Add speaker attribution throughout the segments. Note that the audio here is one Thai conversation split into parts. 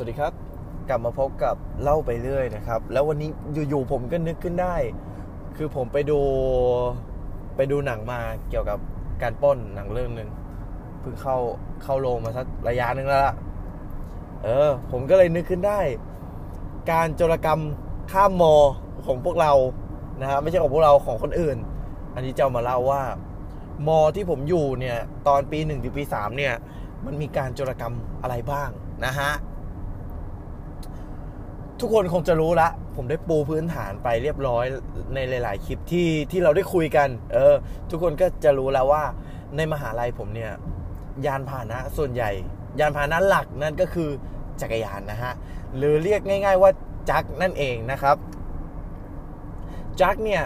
Speaker 1: วัสดีครับ กลับมาพบกับเล่าไปเรื่อยนะครับ แล้ววันนี้อยู่ๆผมก็นึกขึ้นได้ คือผมไปดูไปดูหนังมาเกี่ยวกับการป้นหนังเรื่องหนึ่งเพิ่งเข้าเข้าโรงมาสักระยะหนึ่งแล้วล่ะเออ ผมก็เลยนึกขึ้นได้ การโจรกรรมข้ามมอของพวกเรานะฮะไม่ใช่ของพวกเราของคนอื่น อันนี้จะมาเล่าว่ามอที่ผมอยู่เนี่ย ตอนปีหนึ่งถึงปีสามเนี่ย มันมีการโจรกรรมอะไรบ้างนะฮะ ทุกคนคงจะรู้ละ ผมได้ปูพื้นฐานไปเรียบร้อยในหลาย ๆ คลิปที่ที่เราได้คุยกัน เออ ทุกคนก็จะรู้แล้วว่า ในมหาลัยผมเนี่ย ยานพาหนะส่วนใหญ่ ยานพาหนะหลักนั่นก็คือจักรยานนะฮะ หรือเรียกง่าย ๆ ว่าจักรนั่นเองนะครับ จักรเนี่ย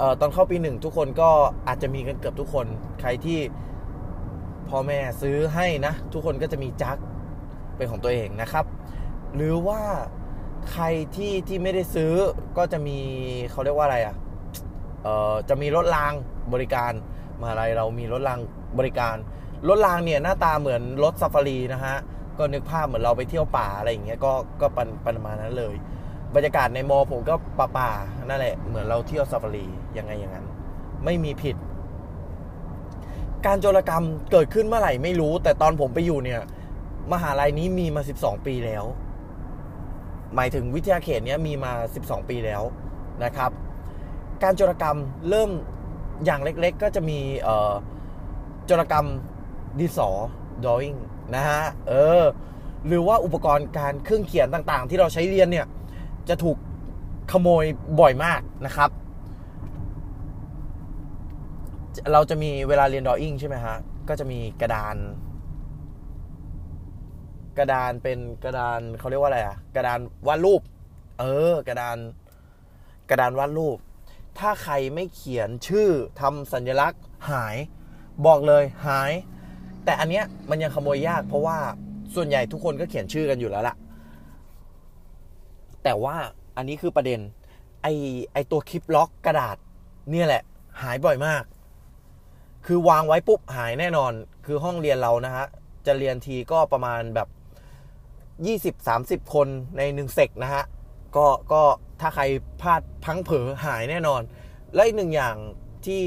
Speaker 1: ออตอนเข้าปีหนึ่งทุกคนก็อาจจะมีกันเกือบทุกคน ใครที่พ่อแม่ซื้อให้นะ ทุกคนก็จะมีจักรเป็นของตัวเองนะครับ หรือว่า ใครที่ที่ไม่ได้ซื้อก็จะมีเขาเรียกว่าอะไรอะเอ่อจะมีรถรางบริการมหาลัยเรามีรถรางบริการ รถรางเนี่ยหน้าตาเหมือนรถซาฟารีนะฮะก็นึกภาพเหมือนเราไปเที่ยวป่าอะไรอย่างเงี้ยก็ก็ประประมาณนั้นเลย บรรยากาศในมอผมก็ป่าป่าๆนั่นแหละเหมือนเราเที่ยวซาฟารียังไงอย่างนั้น ไม่มีผิด การโจรกรรมเกิดขึ้นเมื่อไหร่ไม่รู้ แต่ตอนผมไปอยู่เนี่ย มหาลัยนี้มีมา 12 ปีแล้ว หมายถึงวิทยาเขตเนี้ยมีมา 12 ปีแล้วนะครับ การโจรกรรมเริ่มอย่างเล็กๆ ก็จะมีเอ่อโจรกรรมดิสอ drawing นะฮะ เออ หรือว่าอุปกรณ์การเครื่องเขียนต่างๆ ที่เราใช้เรียนเนี่ย จะถูกขโมยบ่อยมากนะครับ เราจะมีเวลาเรียน drawing ใช่ไหมฮะ ก็จะมีกระดาน กระดานเป็นกระดานเขาเรียกว่าอะไรอะกระดานวาดรูป เออ กระดาน กระดานวาดรูป ถ้าใครไม่เขียนชื่อทำสัญลักษณ์หาย บอกเลยหาย แต่อันเนี้ยมันยังขโมยยากเพราะว่าส่วนใหญ่ทุกคนก็เขียนชื่อกันอยู่แล้วล่ะ แต่ว่าอันนี้คือประเด็น ไอไอตัวคลิปล็อกกระดาษ เนี่ยแหละ หายบ่อยมาก คือวางไว้ปุ๊บหายแน่นอน คือห้องเรียนเรานะฮะจะเรียนทีก็ประมาณแบบ ยี่สิบสามสิบคนในหนึ่งเซกนะฮะก็ก็ถ้าใครพลาดพลังเผลอหายแน่นอน และอีกหนึ่งอย่างที่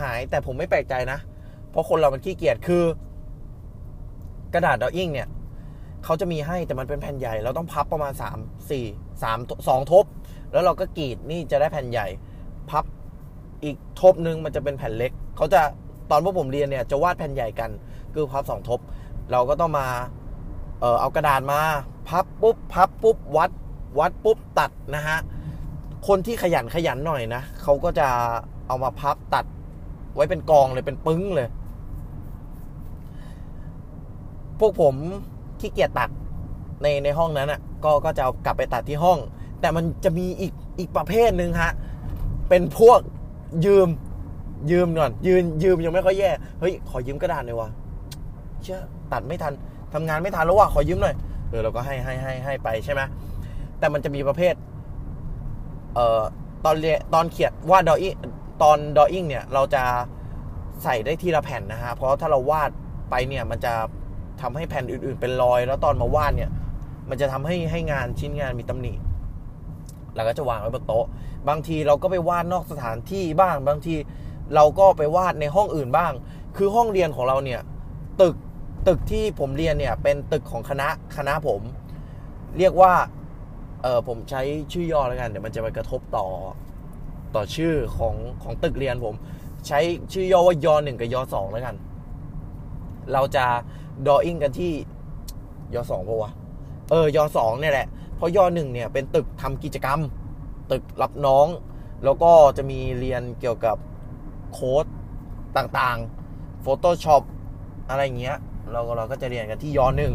Speaker 1: หายแต่ผมไม่แปลกใจนะ เพราะคนเรามันขี้เกียจคือ กระดาษดออิ่งเนี่ยเขาจะมีให้แต่มันเป็นแผ่นใหญ่ เราต้องพับประมาณ 3 4 3 2ทบ แล้วเราก็กรีดนี่จะได้แผ่นใหญ่ พับอีกทบหนึ่งมันจะเป็นแผ่นเล็กเขาจะตอนพวกผมเรียนเนี่ยจะวาดแผ่นใหญ่กัน คือพับสองทบ เราก็ต้องมา เออเอากระดาษมา พับปุ๊บพับปุ๊บวัดวัดปุ๊บตัดนะฮะคนที่ขยันขยันหน่อยนะเขาก็จะเอามาพับตัดไว้เป็นกองเลยเป็นปึ้งเลย พวกผมขี้เกียจตัดในในห้องนั้นอะก็ก็จะเอากลับไปตัดที่ห้อง แต่มันจะมีอีกอีกประเภทหนึ่งฮะเป็นพวกยืมยืมก่อนยืนยืมยังไม่ค่อยแย่เฮ้ยขอยืมกระดาษหน่อยวะเชื่อตัดไม่ทัน ทำงานไม่ทันแล้วว่ะขอยืมหน่อยเออเราก็ให้ให้ให้ให้ไปใช่ไหมแต่มันจะมีประเภท เอ่อตอนเรียนตอนเขียนวาดดออิ่งตอนดออิ่งเนี่ย เราจะใส่ได้ทีละแผ่นนะฮะเพราะถ้าเราวาดไปเนี่ยมันจะทำให้แผ่นอื่น ๆ เป็นรอย แล้วตอนมาวาดเนี่ย มันจะทำให้ให้งานชิ้นงานมีตำหนิเราก็จะวางไว้บนโต๊ะ บางทีเราก็ไปวาดนอกสถานที่บ้าง บางทีเราก็ไปวาดในห้องอื่นบ้าง คือห้องเรียนของเราเนี่ย ตึก ตึกที่ผมเรียนเนี่ยเป็นตึกของคณะคณะผม เรียกว่าเออผมใช้ชื่อย่อแล้วกันเดี๋ยวมันจะไปกระทบต่อต่อชื่อของของตึกเรียนผม ใช้ชื่อย่อว่ายอหนึ่งกับยอสองแล้วกัน เราจะดออิ่งกันที่ยอสองปะวะเออยอสองเนี่ยแหละ เพราะยอหนึ่งเนี่ยเป็นตึกทำกิจกรรม ตึกรับน้อง แล้วก็จะมีเรียนเกี่ยวกับโค้ดต่างๆ Photoshop อะไรเงี้ย เราก็เราก็จะเรียนกันที่ยอหนึ่ง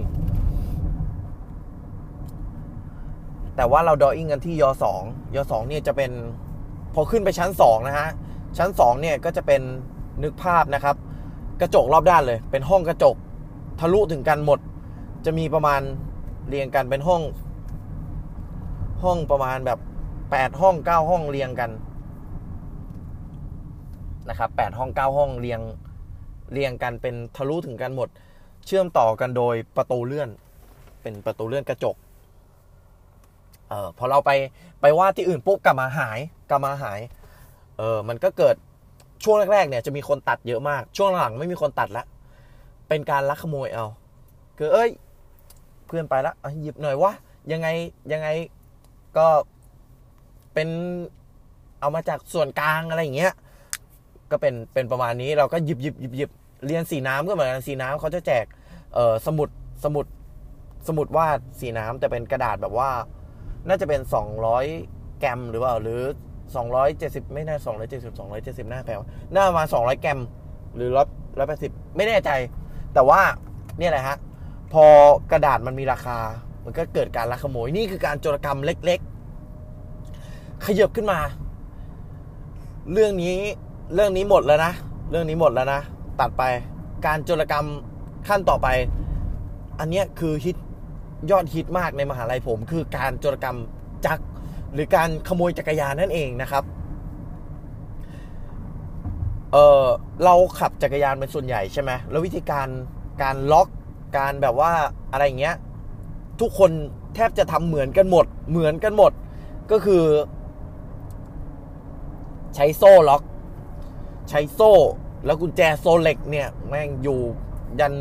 Speaker 1: แต่ว่าเราดออิ่งกันที่ยอสองยอสองเนี่ยจะเป็นพอขึ้นไปชั้นสองนะฮะชั้นสองเนี่ยก็จะเป็นนึกภาพนะครับ กระจกรอบด้านเลย เป็นห้องกระจกทะลุถึงกันหมด จะมีประมาณเรียงกันเป็นห้อง ห้องประมาณแบบแปดห้องเก้าห้องเรียงกันนะครับแปดห้องเก้าห้องเรียงเรียงกันเป็นทะลุถึงกันหมด เชื่อมต่อกันโดยประตูเลื่อน เป็นประตูเลื่อนกระจกเออพอเราไปไปวาดที่อื่นปุ๊บกลับมาหายกลับมาหายเออมันก็เกิดช่วงแรกๆเนี่ยจะมีคนตัดเยอะมาก ช่วงหลังไม่มีคนตัดละเป็นการลักขโมยเอาคือเอ้ย เพื่อนไปละอะหยิบหน่อยวะยังไงยังไงก็เป็นเอามาจากส่วนกลางอะไรอย่างเงี้ยก็เป็นเป็นประมาณนี้เราก็หยิบหยิบหยิบหยิบ เรียนสีน้ำก็เหมือนกันสีน้ำเขาจะแจกเออสมุดสมุดสมุดวาดสีน้ำแต่เป็นกระดาษแบบว่า น่าจะเป็น 200 แกรมหรือเปล่าหรือ 270 ไม่น่า270 270หน้าแปลว่าน่าประมาณ200 แกรมหรือ100 180ไม่แน่ใจ แต่ว่าเนี่ยแหละฮะพอกระดาษมันมีราคา มันก็เกิดการลักขโมยนี่คือการโจรกรรมเล็ก ๆ ขยับขึ้นมา เรื่องนี้เรื่องนี้หมดแล้วนะ เรื่องนี้หมดแล้วนะ ตัดไป การโจรกรรมขั้นต่อไป อันนี้คือฮิตยอดฮิตมากในมหาลัยผม คือการโจรกรรมจักรหรือการขโมยจักรยานนั่นเองนะครับเออเราขับจักรยานเป็นส่วนใหญ่ใช่ไหมแล้ววิธีการการล็อกการแบบว่าอะไรเงี้ย ทุกคนแทบจะทำเหมือนกันหมด เหมือนกันหมด ก็คือ ใช้โซ่ล็อก ใช้โซ่ แล้วกุญแจโซเล็กเนี่ย แม่งอยู่ยัน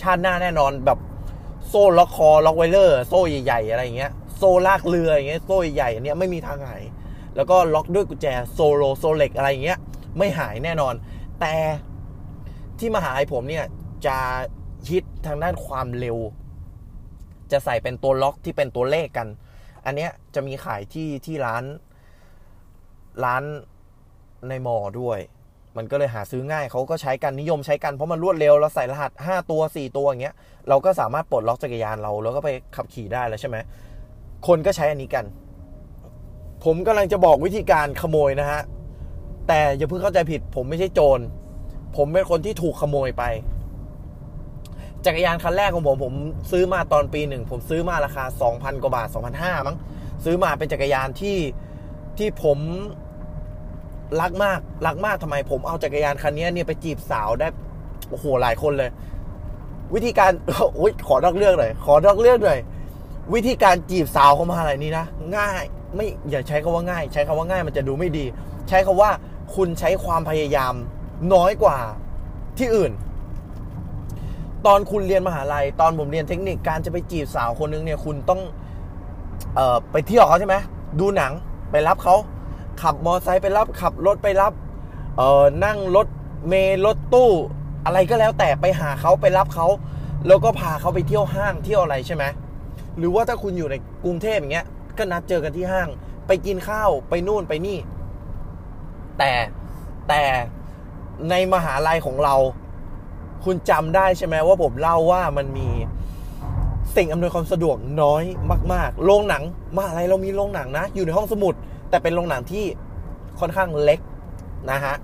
Speaker 1: ชาติหน้าแน่นอนแบบโซ่ล็อกคอร็อตไวเลอร์โซ่ใหญ่ๆอะไรอย่างเงี้ย โซ่ลากเรืออย่างเงี้ยโซ่ใหญ่ๆอันเนี้ยไม่มีทางหาย แล้วก็ล็อกด้วยกุญแจ Solo Solex อะไรอย่างเงี้ย ไม่หายแน่นอน แต่ที่มหาลัยผมเนี่ย จะฮิตทางด้านความเร็ว จะใส่เป็นตัวล็อกที่เป็นตัวเลขกัน อันเนี้ยจะมีขายที่ที่ร้าน ร้านในมอด้วย มันก็เลยหาซื้อง่ายเขาก็ใช้กันนิยมใช้กันเพราะมันรวดเร็วเราใส่รหัส 5 ตัว 4 ตัวอย่างเงี้ยเราก็สามารถปลดล็อกจักรยานเรา แล้วก็ไปขับขี่ได้แล้วใช่ไหมคนก็ใช้อันนี้กัน ผมกำลังจะบอกวิธีการขโมยนะฮะแต่อย่าเพิ่งเข้าใจผิด ผมไม่ใช่โจรผมเป็นคนที่ถูกขโมยไป จักรยานคันแรกของผมผมซื้อมาตอนปีหนึ่งผมซื้อมาราคา 2,000 กว่าบาท 2,500มั้งซื้อมาเป็นจักรยานที่ที่ผม รักมากรักมากทำไมผมเอาจักรยานคันนี้เนี่ยไปจีบสาวได้โอ้โหหลายคนเลย วิธีการโอ้ยขอนอกเรื่องหน่อยขอนอกเรื่องหน่อยวิธีการจีบสาวเข้ามาอะไรนี้นะ ง่ายไม่อย่าใช้คาว่าง่าย ใช้คาว่าง่ายมันจะดูไม่ดี ใช้คาว่าคุณใช้ความพยายามน้อยกว่าที่อื่น ตอนคุณเรียนมหาลัย ตอนผมเรียนเทคนิคการจะไปจีบสาวคนนึงเนี่ย คุณต้องออไปเที่ยวเขาใช่ไหมดูหนังไปรับเขา ขับมอเตอร์ไซค์ไปรับ ขับรถไปรับ เอ่อ นั่งรถเมล์รถตู้อะไรก็แล้วแต่ไปหาเขาไปรับเขาแล้วก็พาเขาไปเที่ยวห้างเที่ยวอะไรใช่ไหมหรือว่าถ้าคุณอยู่ในกรุงเทพอย่างเงี้ย ก็นัดเจอกันที่ห้าง ไปกินข้าวไปนู่นไปนี่ แต่แต่ในมหาลัยของเรา คุณจำได้ใช่ไหมว่าผมเล่าว่ามันมีสิ่งอำนวยความสะดวกน้อยมาก ๆ โรงหนังมหาลัยเรามีโรงหนังนะ อยู่ในห้องสมุด แต่เป็นโรงหนังที่ค่อนข้างเล็กนะฮะ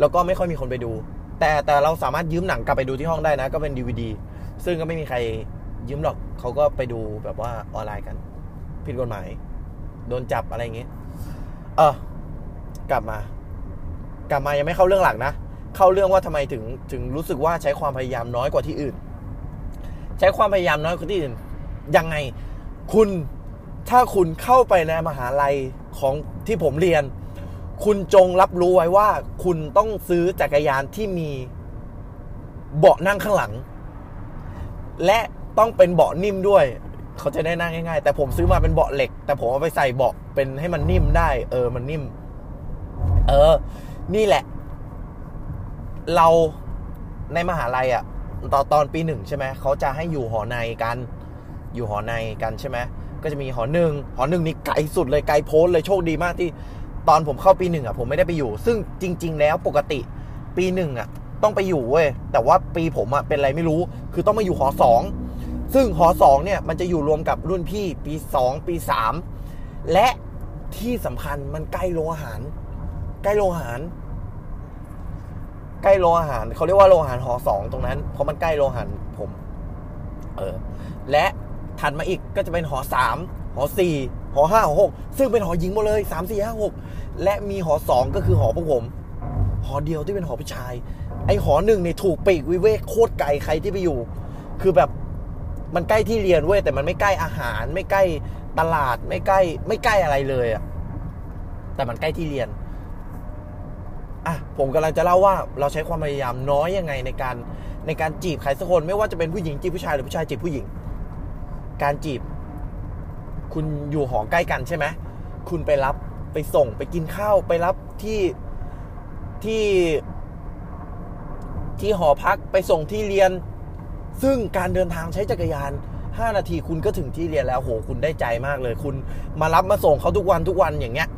Speaker 1: แล้วก็ไม่ค่อยมีคนไปดู แต่แต่เราสามารถยืมหนังกลับไปดูที่ห้องได้นะ ก็เป็นดีวดีซึ่งก็ไม่มีใครยืมหรอกเขาก็ไปดูแบบว่าออนไลน์กัน ผิดกฎหมาย โดนจับอะไรอย่างเงี้ยเออกลับมา กลับมายังไม่เข้าเรื่องหลักนะ เข้าเรื่องว่าทำไมถึงถึงรู้สึกว่าใช้ความพยายามน้อยกว่าที่อื่น ใช้ความพยายามน้อยกว่าที่อื่น ยังไง คุณถ้าคุณเข้าไปในมหาลัย ของที่ผมเรียน คุณจงรับรู้ไว้ว่า คุณต้องซื้อจักรยานที่มีเบาะนั่งข้างหลัง และต้องเป็นเบาะนิ่มด้วย เขาจะได้นั่งง่ายๆ แต่ผมซื้อมาเป็นเบาะเหล็ก แต่ผมเอาไปใส่เบาะเป็นให้มันนิ่มได้ เออมันนิ่ม เออ นี่แหละ เราในมหาลัยอะ่ะตอนตอนปีหนึ่งใช่ไหมเขาจะให้อยู่หอในกัน อยู่หอในกันใช่ไหม ก็จะมีหอหนึ่งหอหนึ่งนี่ไกลสุดเลยไกลโพ้นเลยโชคดีมากที่ตอนผมเข้าปีหนึ่งอะผมไม่ได้ไปอยู่ ซึ่งจริง ๆ แล้วปกติปีหนึ่งอะต้องไปอยู่เว้ยแต่ว่าปีผมอะเป็นอะไรไม่รู้ คือต้องมาอยู่หอสองซึ่งหอสองเนี่ยมันจะอยู่รวมกับรุ่นพี่ปีสองปีสามและที่สำคัญมันใกล้โรงอาหาร ใกล้โรงอาหาร ใกล้โรงอาหารเขาเรียกว่าโรงอาหารหอสองตรงนั้นเพราะมันใกล้โรงอาหารผม เออ และ ถัดมาอีกก็จะเป็นหอสามหอสี่หอห้าหอหกซึ่งเป็นหอหญิงหมดเลยสามสี่ห้าหกและมีหอสองก็คือหอพวกผม หอเดียวที่เป็นหอผู้ชาย ไอหอหนึ่งเนี่ยถูกปีกวิเวกโคตรไกลใครที่ไปอยู่ คือแบบมันใกล้ที่เรียนเว้ยแต่มันไม่ใกล้อาหาร ไม่ใกล้ตลาดไม่ใกล้ ไม่ใกล้อะไรเลยอะแต่มันใกล้ที่เรียนอะผมกำลังจะเล่าว่าเราใช้ความพยายามน้อยยังไงในการในการจีบใครสักคนไม่ว่าจะเป็นผู้หญิงจีบผู้ชายหรือผู้ชายจีบผู้หญิง การจีบ คุณอยู่หอใกล้กันใช่ไหมคุณไปรับไปส่งไปกินข้าวไปรับที่ที่ที่หอพักไปส่งที่เรียน ซึ่งการเดินทางใช้จักรยาน 5 นาทีคุณก็ถึงที่เรียนแล้วโหคุณได้ใจมากเลย คุณมารับมาส่งเขาทุกวันทุกวันอย่างเงี้ย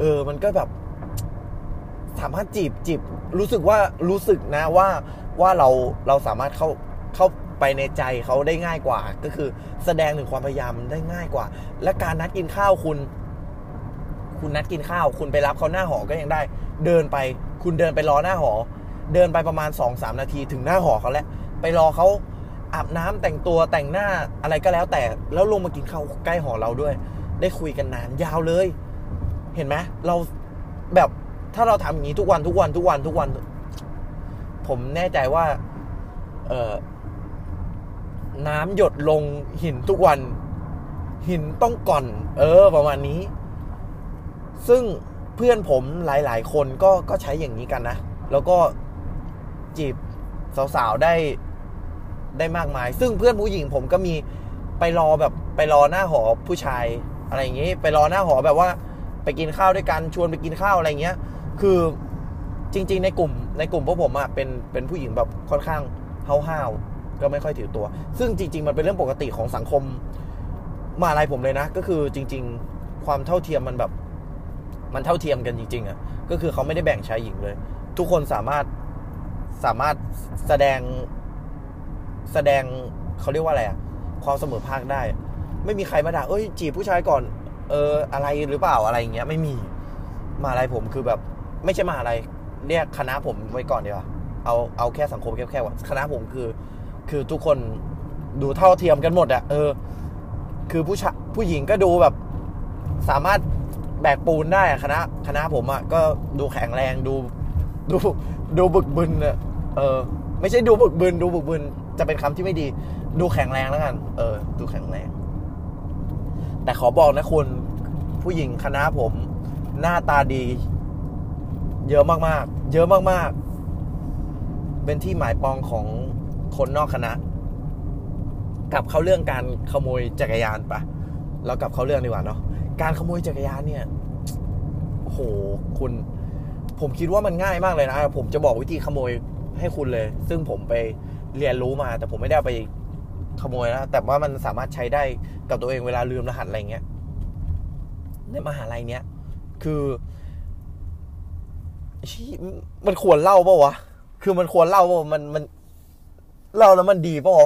Speaker 1: เออมันก็แบบสามารถจีบจีบรู้สึกว่ารู้สึกนะว่าว่าเราเราสามารถเข้าเข้า ไปในใจเขาได้ง่ายกว่า ก็คือแสดงถึงความพยายามได้ง่ายกว่า และการนัดกินข้าวคุณ คุณนัดกินข้าว คุณไปรับเขาหน้าหอก็ยังได้ เดินไป คุณเดินไปรอหน้าหอ เดินไปประมาณ2อสานาทีถึงหน้าหอเขาแล้วไปรอเขาอาบน้ำแต่งตัวแต่งหน้าอะไรก็แล้วแต่ แล้วลงมากินข้าวใกล้หอเราด้วย ได้คุยกันนานยาวเลย เห็นไหมเราแบบถ้าเราทำอย่างนี้ทุกวันทุกวันทุกวันทุกวัน ผมแน่ใจว่า เออ น้ำหยดลงหินทุกวัน หินต้องก่อน เออ ประมาณนี้ ซึ่งเพื่อนผมหลาย ๆ คนก็ก็ใช้อย่างนี้กันนะ แล้วก็จีบสาว ๆ ได้ได้มากมาย ซึ่งเพื่อนผู้หญิงผมก็มีไปรอแบบไปรอหน้าหอผู้ชาย อะไรอย่างนี้ ไปรอหน้าหอแบบว่า ไปกินข้าวด้วยกันชวนไปกินข้าวอะไรเงี้ย คือจริง ๆ ในกลุ่มในกลุ่มพวกผมอะเป็นเป็นผู้หญิงแบบค่อนข้างห้าวๆ ก็ไม่ค่อยถือตัว ซึ่งจริง ๆ มันเป็นเรื่องปกติของสังคมมาอะไรผมเลยนะ ก็คือจริง ๆ ความเท่าเทียมมันแบบ มันเท่าเทียมกันจริง ๆอะก็คือเขาไม่ได้แบ่งชายหญิงเลย ทุกคนสามารถสามารถแสดงแสดงเขาเรียกว่าอะไรอะความเสมอภาคได้ ไม่มีใครมาด่าเอ้ย จีบผู้ชายก่อน เออ อะไรหรือเปล่าอะไรอย่างเงี้ย ไม่มีมาอะไรผมคือแบบ ไม่ใช่มาอะไรเรียกคณะผมไว้ก่อนดีกว่าเอาเอาแค่สังคมแคบๆว่าคณะผมคือ คือทุกคนดูเท่าเทียมกันหมดอะเออ คือผู้ชายผู้หญิงก็ดูแบบ สามารถแบกปูนได้คณะคณะผมอะก็ดูแข็งแรงดูดูดูบึกบึนอะเออ ไม่ใช่ดูบึกบึนดูบึกบึนจะเป็นคำที่ไม่ดี ดูแข็งแรงแล้วกัน เออ ดูแข็งแรง แต่ขอบอกนะคุณผู้หญิงคณะผม หน้าตาดี เยอะมากๆ เยอะมากๆ เป็นที่หมายปองของ คนนอกคณะ กลับเข้าเรื่องการขโมยจักรยานปะเรากลับเข้าเรื่องดีกว่าเนาะการขโมยจักรยานเนี่ยโหคุณ ผมคิดว่ามันง่ายมากเลยนะ ผมจะบอกวิธีขโมยให้คุณเลย ซึ่งผมไปเรียนรู้มา แต่ผมไม่ได้ไปขโมยนะแต่ว่ามันสามารถใช้ได้กับตัวเองเวลาลืมรหัสอะไรเงี้ยในมหาลัยเนี้ยคือมันควรเล่าป่าวะ คือมันควรเล่าป่ามันมัน เล่าแล้วมันดีป่าว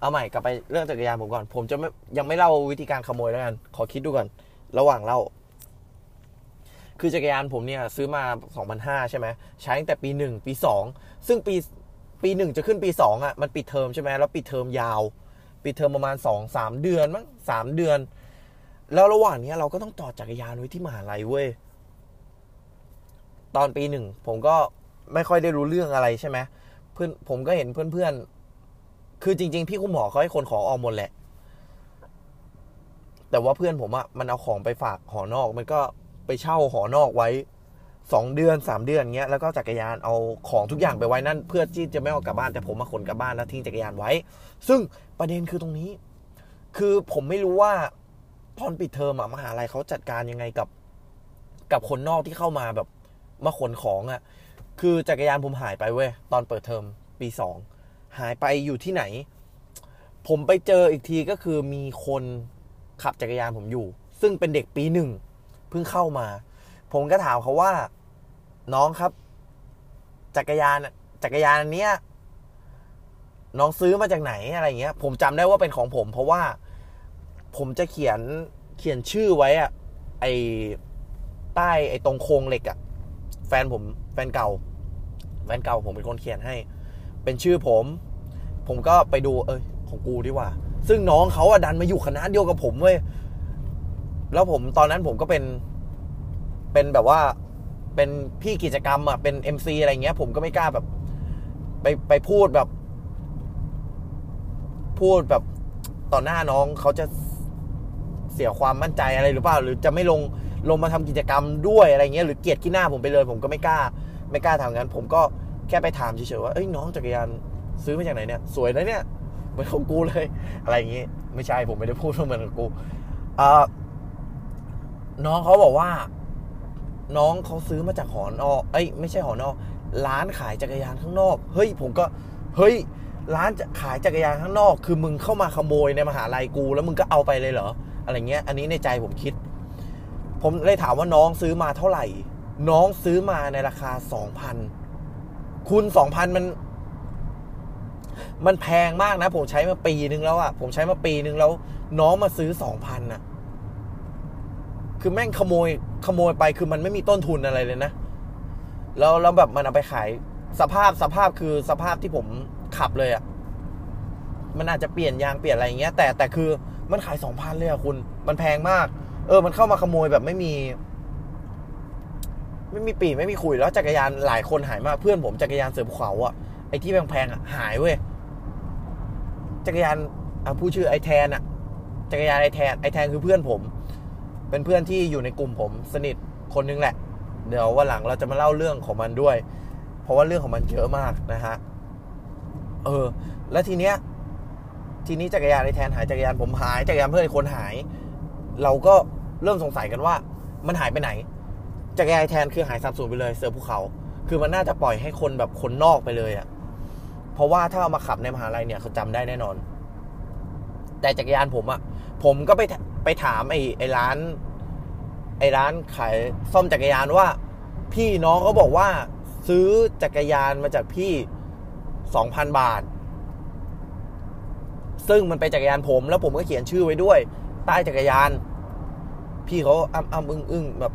Speaker 1: เอาใหม่กลับไปเรื่องจักรยานผมก่อน ผมจะไม่ยังไม่เล่าวิธีการขโมยแล้วกัน ขอคิดดูก่อน ระหว่างเล่า คือจักรยานผมเนี่ย ซื้อมา 2005 ใช่ไหมใช้ตั้งแต่ปีหนึ่งปีสองซึ่งปีปีหนึ่งจะขึ้นปีสองอะมันปิดเทอมใช่ไหมแล้วปิดเทอมยาว ปิดเทอมประมาณสองสามเดือนมั้งสามเดือน แล้วระหว่างนี้เราก็ต้องต่อจักรยานไว้ที่มหาลัยเว้ยตอนปีหนึ่งผมก็ไม่ค่อยได้รู้เรื่องอะไรใช่ไหม พื่อนผมก็เห็นเพื่อนๆ คือจริง ๆ พี่คุณหมอเขาให้คนขอออกหมดแหละ แต่ว่าเพื่อนผมอะมันเอาของไปฝากหอนอก มันก็ไปเช่าหอนอกไว้สองเดือนสามเดือนเงี้ยแล้วก็จักรยานเอาของทุกอย่างไปไว้นั่น เพื่อที่จะไม่เอากลับบ้านแต่ผมมาขนกลับบ้านแล้วทิ้งจักรยานไว้ ซึ่งประเด็นคือตรงนี้ คือผมไม่รู้ว่าตอนปิดเทอมอะมหาลัยเขาจัดการยังไงกับ กับคนนอกที่เข้ามาแบบมาขนของอะ คือจักรยานผมหายไปเว้ย ตอนเปิดเทอมปีสองหายไปอยู่ที่ไหน ผมไปเจออีกทีก็คือมีคนขับจักรยานผมอยู่ ซึ่งเป็นเด็กปีหนึ่งเพิ่งเข้ามา ผมก็ถามเขาว่า น้องครับ จักรยานจักรยานอันเนี้ยน้องซื้อมาจากไหนอะไรเงี้ย ผมจำได้ว่าเป็นของผม เพราะว่าผมจะเขียนเขียนชื่อไว้อะไอใต้ไอตรงโครงเหล็กอะแฟนผมแฟนเก่า แฟนเก่าผมเป็นคนเขียนให้ เป็นชื่อผม ผมก็ไปดูเอ้ยของกูดีกว่า ซึ่งน้องเขาอะดันมาอยู่คณะเดียวกับผมเว้ยแล้วผมตอนนั้นผมก็เป็นเป็นแบบว่าเป็นพี่กิจกรรมอะเป็นเอ็มซีอะไรเงี้ย ผมก็ไม่กล้าแบบ ไปไปพูดแบบ พูดแบบต่อหน้าน้องเขาจะเสียความมั่นใจอะไรหรือเปล่า หรือจะไม่ลงลงมาทำกิจกรรมด้วยอะไรเงี้ยหรือเกลียดขี้หน้าผมไปเลย ผมก็ไม่กล้า ไม่กล้าทำงั้น ผมก็แค่ไปถามเฉยๆว่าเอ้ยน้องจักรยานซื้อมาจากไหนเนี่ยสวยนะเนี่ยเหมือนของกูเลย อะไรอย่างงี้ ไม่ใช่ผมไม่ได้พูดว่าเหมือนของกูอ่อน้องเขาบอกว่า น้องเขาซื้อมาจากหอนอกเอ้ยไม่ใช่หอนอกร้านขายจักรยานข้างนอก เฮ้ย ผมก็ เฮ้ย ร้านขายจักรยานข้างนอก คือมึงเข้ามาขโมยในมหาลัยกู แล้วมึงก็เอาไปเลยเหรอ อะไรเงี้ย อันนี้ในใจผมคิด ผมเลยถามว่าน้องซื้อมาเท่าไหร่ น้องซื้อมาในราคาสองพันคุณสองพันมัน มันแพงมากนะ ผมใช้มาปีนึงแล้วอะผมใช้มาปีนึงแล้ว น้องมาซื้อสองพันอะคือแม่งขโมยขโมยไปคือมันไม่มีต้นทุนอะไรเลยนะ แล้วแล้วแบบมันเอาไปขายสภาพสภาพคือสภาพที่ผมขับเลยอะมันอาจจะเปลี่ยนยางเปลี่ยนอะไรอย่างเงี้ย แต่แต่คือมันขายสองพันเลยอะคุณ มันแพงมาก เออ มันเข้ามาขโมยแบบไม่มี ไม่มีปีไม่มีคุยแล้วจักรยานหลายคนหายมากเพื่อนผมจักรยานเสือภูเขาอะไอที่แพงๆอะหายเว้ยจักรยานอะผู้ชื่อไอแทนอะจักรยานไอแทนไอแทนคือเพื่อนผม เป็นเพื่อนที่อยู่ในกลุ่มผมสนิทคนนึงแหละ เดี๋ยววันหลังเราจะมาเล่าเรื่องของมันด้วย เพราะว่าเรื่องของมันเยอะมากนะฮะเออ แล้วทีเนี้ยทีนี้จักรยานไอแทนหายจักรยานผมหายจักรยานเพื่อนคนหาย เราก็เริ่มสงสัยกันว่า มันหายไปไหน จักรยานแทนคือหายสับสูญไปเลยเสือภูเขา คือมันน่าจะปล่อยให้คนแบบคนนอกไปเลยอะ่ะ เพราะว่าถ้าเอามาขับในมหาลัยเนี่ยเขาจำได้แน่นอน แต่จักรยานผมอะ่ะ ผมก็ไปไปถามไอ้ไอ้ร้าน ไอ้ร้านขายซ่อมจักรยานว่า พี่น้องเขาบอกว่า ซื้อจักรยานมาจากพี่สองพันบาท ซึ่งมันเป็นจักรยานผม แล้วผมก็เขียนชื่อไว้ด้วย ใต้จักรยาน พี่เขาอ้ำอ้ำอึ้งอึ้งแบบ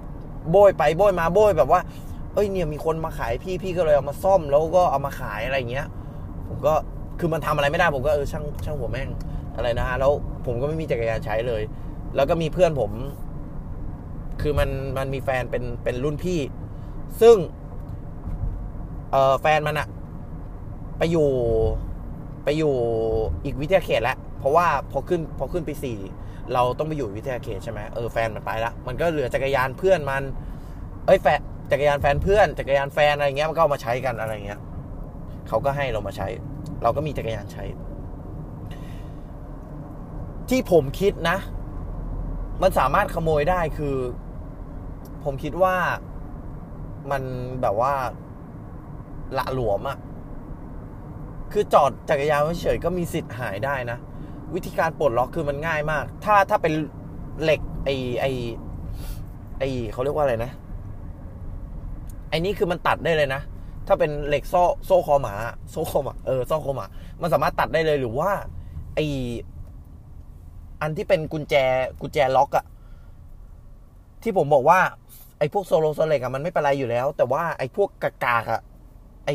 Speaker 1: โบยไปโบยมาโบยแบบว่า เอ้ยเนี่ยมีคนมาขายพี่พี่ก็เลยเอามาซ่อมแล้วก็เอามาขายอะไรเงี้ย ผมก็คือมันทำอะไรไม่ได้ผมก็เออช่างช่างหัวแม่งอะไรนะฮะแล้วผมก็ไม่มีจักรยานใช้เลย แล้วก็มีเพื่อนผม คือมันมันมีแฟนเป็นเป็นรุ่นพี่ ซึ่งเออแฟนมันอะไปอยู่ไปอยู่อีกวิทยาเขตแล้วเพราะว่าพอขึ้นพอขึ้นปีสี่ เราต้องไปอยู่วิทยาเขตใช่ไหมเออแฟนมันไปละมันก็เหลือจักรยานเพื่อนมัน เอ้ยแฟนจักรยานแฟนเพื่อนจักรยานแฟนอะไรเงี้ยมันก็เอามาใช้กันอะไรเงี้ยเขาก็ให้เรามาใช้ เราก็มีจักรยานใช้ ที่ผมคิดนะ มันสามารถขโมยได้คือ ผมคิดว่ามันแบบว่าละหลวมอะคือจอดจักรยานเฉยก็มีสิทธิ์หายได้นะ วิธีการปลดล็อกคือมันง่ายมาก ถ้าถ้าเป็นเหล็กไอไอไอเขาเรียกว่าอะไรนะไอนี้คือมันตัดได้เลยนะ ถ้าเป็นเหล็กโซ่โซ่คอหมา โซ่คอหมาเออโซ่คอหมามันสามารถตัดได้เลยหรือว่า ไออันที่เป็นกุญแจกุญแจล็อกอะที่ผมบอกว่า ไอพวกโซโลโซเล็กอะมันไม่เป็นไรอยู่แล้ว แต่ว่าไอพวกกากากอะไอ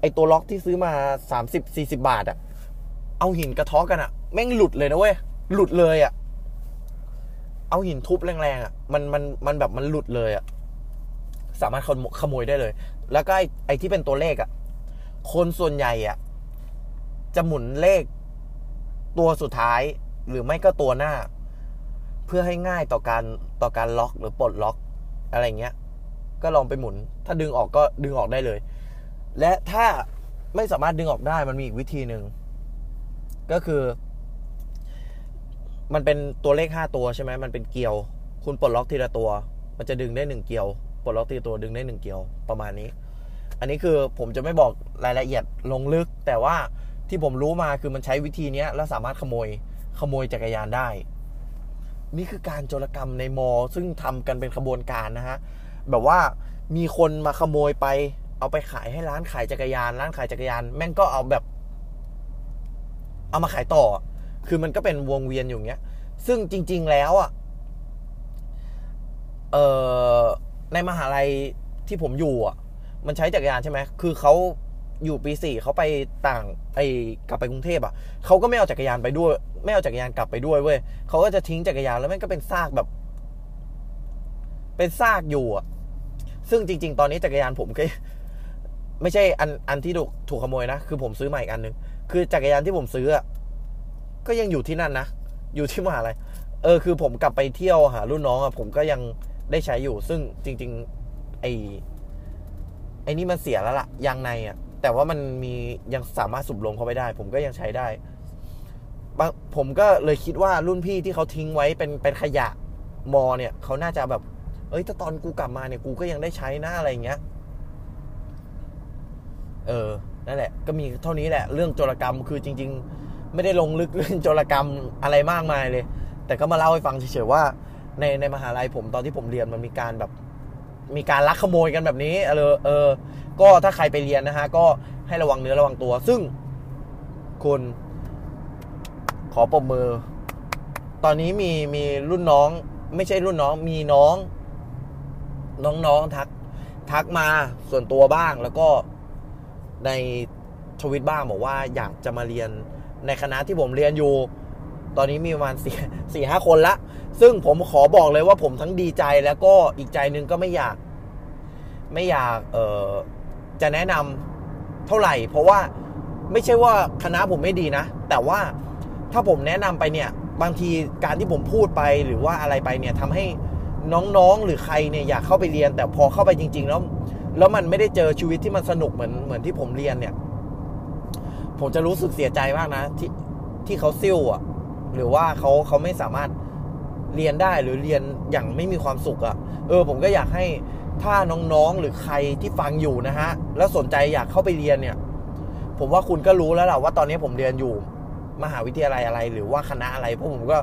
Speaker 1: ไอตัวล็อกที่ซื้อมาสามสิบสี่สิบาทอะ เอาหินกระท้อกันอะแม่งหลุดเลยนะเว้ยหลุดเลยอะเอาหินทุบแรงๆอะมันมันมันแบบมันหลุดเลยอะสามารถขโมยได้เลย แล้วก็ไอไอที่เป็นตัวเลขอะคนส่วนใหญ่อะจะหมุนเลขตัวสุดท้ายหรือไม่ก็ตัวหน้า เพื่อให้ง่ายต่อการต่อการล็อกหรือปลดล็อกอะไรเงี้ย ก็ลองไปหมุน ถ้าดึงออกก็ดึงออกได้เลย และถ้าไม่สามารถดึงออกได้มันมีอีกวิธีหนึ่ง ก็คือ มันเป็นตัวเลขห้าตัวใช่ไหมมันเป็นเกลียว คุณปลดล็อกทีละตัว มันจะดึงได้หนึ่งเกลียว ปลดล็อกทีละตัวดึงได้หนึ่งเกลียว ประมาณนี้ อันนี้คือผมจะไม่บอกรายละเอียดลงลึก แต่ว่าที่ผมรู้มาคือมันใช้วิธีนี้แล้วสามารถขโมยขโมยจักรยานได้ นี่คือการโจรกรรมในมอ ซึ่งทำกันเป็นขบวนการนะฮะ แบบว่ามีคนมาขโมยไป เอาไปขายให้ร้านขายจักรยาน ร้านขายจักรยาน แม่งก็เอาแบบ เอามาขายต่อ คือมันก็เป็นวงเวียนอยู่เงี้ย ซึ่งจริง ๆแล้วอะเออในมหาลัยที่ผมอยู่อะ มันใช้จักรยานใช่ไหมคือเขาอยู่ปีสี่เขาไปต่างไอกลับไปกรุงเทพอะเขาก็ไม่เอาจักรยานไปด้วย ไม่เอาจักรยานกลับไปด้วยเว้ยเขาก็จะทิ้งจักรยานแล้วม่งก็เป็นซากแบบ เป็นซากอยู่อะ ซึ่งจริง ๆ ตอนนี้จักรยานผมก็ไม่ใช่อันอันที่ถูกถูกขโมยนะ คือผมซื้อใหม่อีกอันหนึ่ง คือจักรยานที่ผมซื้อก็ยังอยู่ที่นั่นนะ อยู่ที่มหาลัยเออคือผมกลับไปเที่ยวหารุ่นน้องอะผมก็ยังได้ใช้อยู่ ซึ่งจริง ๆ ไอไอ้นี่มันเสียแล้วล่ะยางในอะแต่ว่ามันมียังสามารถสูบลมเข้าไปได้ ผมก็ยังใช้ได้ผมก็เลยคิดว่ารุ่นพี่ที่เขาทิ้งไว้เป็นเป็นขยะมอเนี่ยเขาน่าจะแบบ เอ้ยถ้าตอนกูกลับมาเนี่ยกูก็ยังได้ใช้หน้าอะไรเงี้ย เออ นั่นแหละก็มีเท่านี้แหละเรื่องโจรกรรมคือจริง ๆ ไม่ได้ลงลึกเรื่องโจรกรรมอะไรมากมายเลย แต่ก็มาเล่าให้ฟังเฉยๆว่า ในในมหาลัยผมตอนที่ผมเรียนมันมีการแบบ มีการลักขโมยกันแบบนี้เออเออ ก็ถ้าใครไปเรียนนะฮะ ก็ให้ระวังเนื้อระวังตัว ซึ่งคุณขอปมมือ ตอนนี้มีมีรุ่นน้อง ไม่ใช่รุ่นน้องมีน้อง น้องๆทัก ทักมาส่วนตัวบ้างแล้วก็ ในทวิตบ้างบอกว่าอยากจะมาเรียนในคณะที่ผมเรียนอยู่ ตอนนี้มีประมาณสี่สี่ห้าคนละ ซึ่งผมขอบอกเลยว่าผมทั้งดีใจแล้วก็อีกใจนึงก็ไม่อยาก ไม่อยากเออจะแนะนำเท่าไหร่ เพราะว่าไม่ใช่ว่าคณะผมไม่ดีนะ แต่ว่าถ้าผมแนะนำไปเนี่ย บางทีการที่ผมพูดไปหรือว่าอะไรไปเนี่ยทำให้น้องๆหรือใครเนี่ยอยากเข้าไปเรียน แต่พอเข้าไปจริง ๆ แล้ว แล้วมันไม่ได้เจอชีวิตที่มันสนุกเหมือนเหมือนที่ผมเรียนเนี่ย ผมจะรู้สึกเสียใจมากนะ ที่ที่เขาซิ่วอะ หรือว่าเขาเขาไม่สามารถเรียนได้หรือเรียนอย่างไม่มีความสุขอะ่ะ เออ ผมก็อยากให้ถ้าน้องๆหรือใครที่ฟังอยู่นะฮะ แล้วสนใจอยากเข้าไปเรียนเนี่ย ผมว่าคุณก็รู้แล้วแหละว่าตอนนี้ผมเรียนอยู่มหาวิทยาลัยอะไร หรือว่าคณะอะไรเพราะผมก็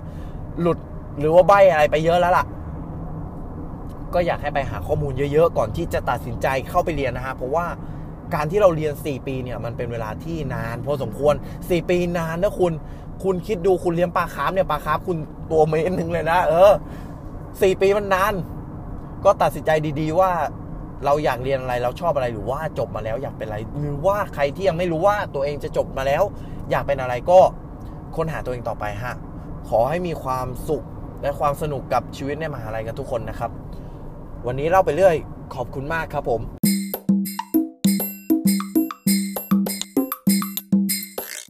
Speaker 1: หลุดหรือว่าใบอะไรไปเยอะแล้วล่ะ ก็อยากให้ไปหาข้อมูลเยอะๆ ก่อนที่จะตัดสินใจเข้าไปเรียนนะฮะเพราะว่าการที่เราเรียน 4 ปีเนี่ยมันเป็นเวลาที่นานพอสมควร 4 ปีนานนะคุณ คุณคิดดูคุณเลี้ยงปลาคาร์ฟเนี่ยปลาคาร์ฟคุณตัวเมตรหนึ่งเลยนะ เออ4ปีมันนาน ก็ตัดสินใจดีๆว่าเราอยากเรียนอะไรเราชอบอะไรหรือว่าจบมาแล้วอยากเป็นอะไร หรือว่าใครที่ยังไม่รู้ว่าตัวเองจะจบมาแล้ว อยากเป็นอะไรก็ค้นหาตัวเองต่อไปฮะขอให้มีความสุขและความสนุกกับชีวิตในมหาลัยกันทุกคนนะครับ วันนี้เล่าไปเรื่อยขอบคุณมากครับผม